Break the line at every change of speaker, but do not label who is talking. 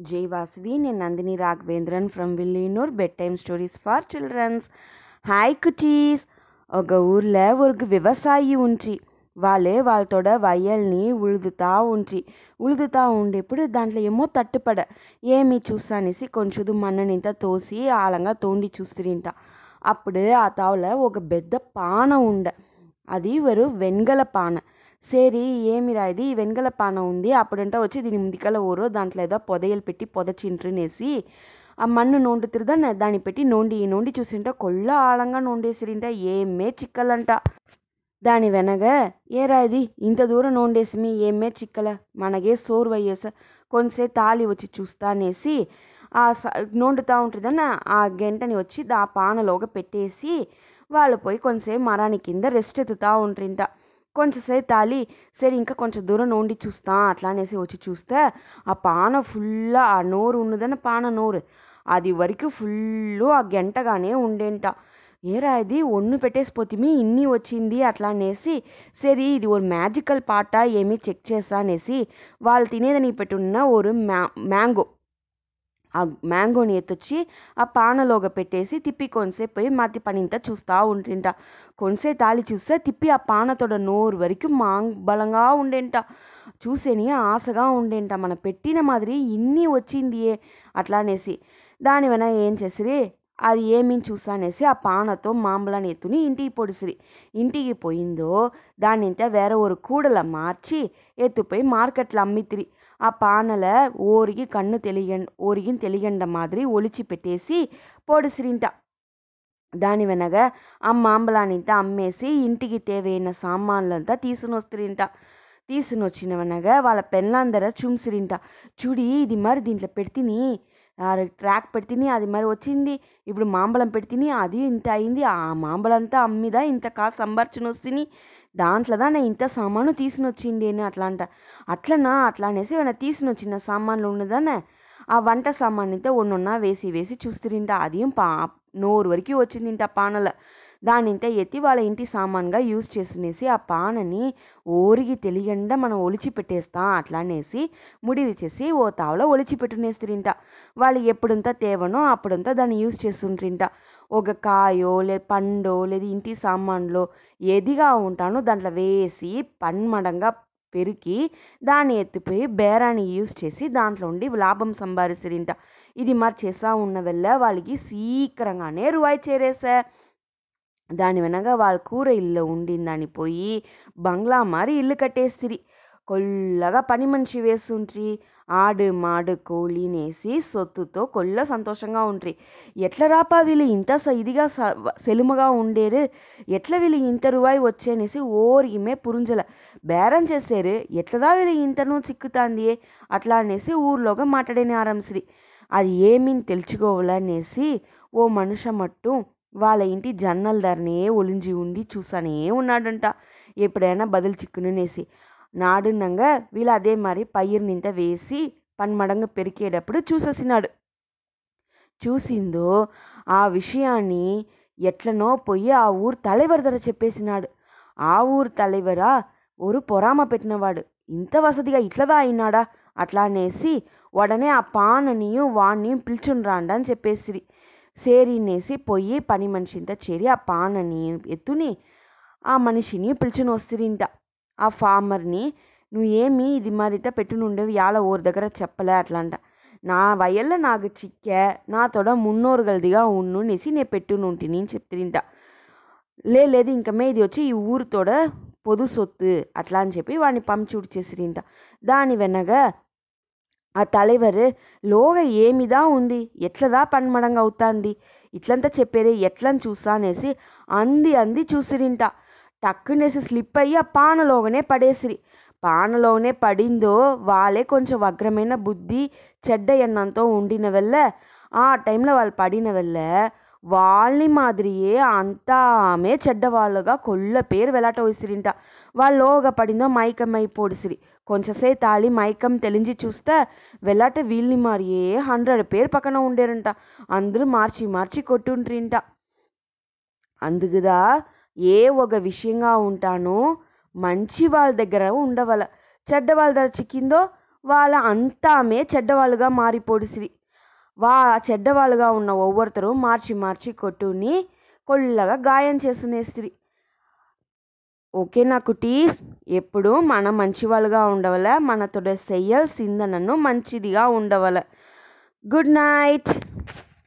జైవాసువి నేను Nandini Raghavendran from Villianur bed time stories for childrens hi குட்டீஸ் ఒక ఊర్లో ఒక వ్యవసాయి ఉంచి వాళ్ళే వాళ్ళతోడ వయల్ని ఉழுదుతా ఉంచి ఉழுదుతా ఉండేప్పుడు దాంట్లో ఏమో తట్టుపడ. ఏమి చూస్తానేసి కొంచెం మన్ననింత తోసి ఆలంగా తోండి చూస్తుంట అప్పుడు ఆ తావుల ఒక పెద్ద పాన ఉండ. అది వరు వెంగల పాన. సరి ఏమిరా ఇది? వెంగల పాన ఉంది. అప్పుడంట వచ్చి దీని ముందుకల ఊరు దాంట్లో ఏదో పొదయలు పెట్టి పొదచిండ్రునేసి ఆ మన్ను నోండుతురుదాన్ని దాన్ని పెట్టి నోండి నోండి చూసింట కొల్ల ఆళంగా నోండేసిరింట. ఏమే చిక్కలంట. దాని వెనగ ఏరా ఇది? ఇంత దూరం నోండేసిమి? ఏమే చిక్కల? మనగే సోర్వయ్యేస కొంచెం తాళి వచ్చి చూస్తానేసి ఆ నోండుతా ఉంటుందన్న ఆ గంటని వచ్చి ఆ పానలోగా పెట్టేసి వాళ్ళు పోయి కొంచెంసేపు మరాని కింద రెస్ట్ ఎత్తుతా ఉంట్రింట. కొంచెంసేపు తాలి. సరే ఇంకా కొంచెం దూరం నోండి చూస్తా అట్లా అనేసి వచ్చి చూస్తే ఆ పాన ఫుల్ ఆ నోరు ఉన్నదని పాన నోరు. అది వరకు ఫుల్ ఆ గంటగానే ఉండేంట. ఏరా ఇది? ఒన్ను పెట్టేసిపోతిమి ఇన్ని వచ్చింది అట్లా అనేసి సరే ఇది ఒక మ్యాజికల్ పాట ఏమి చెక్ చేస్తా అనేసి వాళ్ళు తినేదని పెట్టున్న ఒక మ్యా మ్యాంగో. ఆ మ్యాంగోని ఎత్తొచ్చి ఆ పానలోగా పెట్టేసి తిప్పి కొంతసేపు పోయి మతి పనింతా చూస్తూ ఉంటుంట కొంతసేపు తాళి చూస్తే తిప్పి ఆ పానతోడ నోరు వరకు మాంగ్ బలంగా ఉండేంట. చూసేని ఆశగా ఉండేంట. మన పెట్టిన మాదిరి ఇన్ని వచ్చిందియే అట్లా అనేసి. దాని ఏం చేసిరి? అది ఏమీ చూస్తానేసి ఆ పానతో మాంబలాన్ని ఎత్తుని ఇంటికి పొడిసిరి. ఇంటికి పోయిందో దాన్నింత వేరే ఒక కూడల మార్చి ఎత్తుపోయి మార్కెట్లో అమ్మితిరి. ఆ పానల ఓరిగి కన్ను తెలియ ఓరిగిన తెలియండ మాదిరి ఒలిచి పెట్టేసి పొడిసిరింట. దాని వెనక ఆ మాంబలానింత అమ్మేసి ఇంటికి తేవైన సామాన్లంతా తీసుకుని వస్తురింట తీసుకుని వచ్చిన వెనక వాళ్ళ పెళ్ళందర చూసిరింట చూడి ఇది మరి దీంట్లో పెడితిని. ట్రాక్ పెడితిని అది మరి వచ్చింది. ఇప్పుడు మాంబలం పెడితిని అది ఇంత అయింది. ఆ మాంబలంతా అమ్మిదా ఇంత కాసు సంబర్చుని వస్తుంది దాంట్లో నా ఇంత సామాను తీసుకుని అని అట్లా అంట అట్లనా? అట్లా అనేసి ఏమైనా తీసుకుని వచ్చిన సామాన్లు ఉన్నదానే. ఆ వంట సామాన్ అయితే ఒన్నొన్నా వేసి వేసి చూస్తురింట అది పా నోరు వరకు వచ్చిందింట పానల. దానింత ఎత్తి వాళ్ళ ఇంటి సామాన్గా యూజ్ చేసుకునేసి ఆ పానని ఓరిగి తెలియకుండా మనం ఒలిచి పెట్టేస్తాం అట్లా అనేసి ముడివి చేసి ఓ తావలో ఒలిచి పెట్టునేస్తురింట వాళ్ళు ఎప్పుడంతా తేవనో అప్పుడంతా దాన్ని యూజ్ చేస్తుంటారింట ఒక కాయో లేదు పండో లేదు ఇంటి సామాన్లో ఏదిగా ఉంటానో దాంట్లో వేసి పన్మడంగా పెరికి దాన్ని ఎత్తిపోయి బేరాన్ని యూజ్ చేసి దాంట్లో ఉండి లాభం సంపాదిస్తారింట ఇది మరి చేసా ఉన్న వల్ల వాళ్ళకి శీఘ్రంగానే రువాయి చేరేసా దాని వెనక వాళ్ళ కూర ఇల్లు ఉండిందని పోయి బంగ్లా మారి ఇల్లు కట్టేస్తిరి కొల్లగా పని మనిషి వేస్తుంట్రి ఆడు మాడు కోళ్ళినేసి సొత్తుతో కొల్ల సంతోషంగా ఉంట్రి. ఎట్ల రాపా వీళ్ళు ఇంత ఇదిగా సెలుముగా ఉండేరు? ఎట్లా వీళ్ళు ఇంత రూపాయి వచ్చేనేసి ఓరిమే పురుంజల. బేరం చేసేరు? ఎట్లదా వీళ్ళు ఇంతను చిక్కుతాంది? అట్లా అనేసి ఊర్లోగా మాట్లాడేని ఆరంశ్రీ అది ఏమిని తెలుసుకోవాలనేసి ఓ మనుష మట్టు వాళ్ళ ఇంటి జన్నల ధరనే ఒలించి ఉండి చూసానే ఉన్నాడంట. ఎప్పుడైనా బదులు చిక్కునునేసి నాడున్నంగా వీళ్ళు అదే మరి పైరునింత వేసి పన్మడంగా పెరికేటప్పుడు చూసేసినాడు. చూసిందో ఆ విషయాన్ని ఎట్లనో పోయి ఆ ఊరు తలైవర్ ధర చెప్పేసినాడు. ఆ ఊరు తలైవరా ఊరు పొరామ పెట్టినవాడు. ఇంత వసతిగా ఇట్లదా అయినాడా అట్లా అనేసి ఉడనే ఆ పాననియు వాణ్ణి పిలుచుని రాండి అని చెప్పేసిరి. సేరినేసి పోయి పని మనిషింత చేరి ఆ పానని ఎత్తుని ఆ మనిషిని పిలిచిని వస్తురింట ఆ ఫార్మర్ని నువ్వు ఏమి ఇది మరిత పెట్టునుండేవి యాల ఊరి దగ్గర చెప్పలే అట్లంట నా వయల్ల నాకు చిక్కే నాతోడ మున్నోరుగలదిగా ఉన్ను నేసి నేను పెట్టునుంటిని అని చెప్తిరింట లేదు ఇంకమే ఇది వచ్చి ఈ ఊరితోడ పొదు సొత్తు అట్లా అని చెప్పి వాడిని పంచుడు చేసిరింట దాని వెనక ఆ తలైవర్? లోగ ఏమిదా ఉంది? ఎట్లదా పన్మడంగా అవుతాంది ఇట్లంతా చెప్పేరే ఎట్లని చూసా అనేసి అంది అంది చూసిరింట. టక్కునేసి స్లిప్ అయ్యి ఆ పానలోగనే పడేసిరి. పానలోనే పడిందో వాళ్ళే కొంచెం వగ్రమైన బుద్ధి చెడ్డ ఎన్నంతో ఉండిన వల్ల ఆ టైంలో వాళ్ళు పడిన వల్ల వాళ్ళని మాదిరియే అంతా ఆమె చెడ్డవాళ్ళుగా కొల్ల పేరు వెలాట వేసిరింట వాళ్ళోగా పడిందో మైకమై పొడిసిరి. కొంచెంసేపు తాళి మైకం తెలించి చూస్తే వెలాట వీళ్ళని మారియే హండ్రెడ్ పేరు పక్కన ఉండేరంట. అందరూ మార్చి మార్చి కొట్టుంట్రింట అందుకుదా ఏ ఒక విషయంగా ఉంటానో మంచి వాళ్ళ దగ్గర ఉండవల. చెడ్డ వాళ్ళ దగ్గర చిక్కిందో వాళ్ళ అంతామే చెడ్డవాళ్ళుగా మారిపోడిసిరి వా చెడ్డవాళ్ళుగా ఉన్న ఒవ్వొరుతరు మార్చి మార్చి కొట్టుని కొల్లగా గాయం చేసునేసిరి ఓకేనా కుటీస్ ఎప్పుడు మన మంచివాళ్ళుగా ఉండవల మనతోడ చెయ్యాల్సిందనను మంచిదిగా ఉండవల. Good night.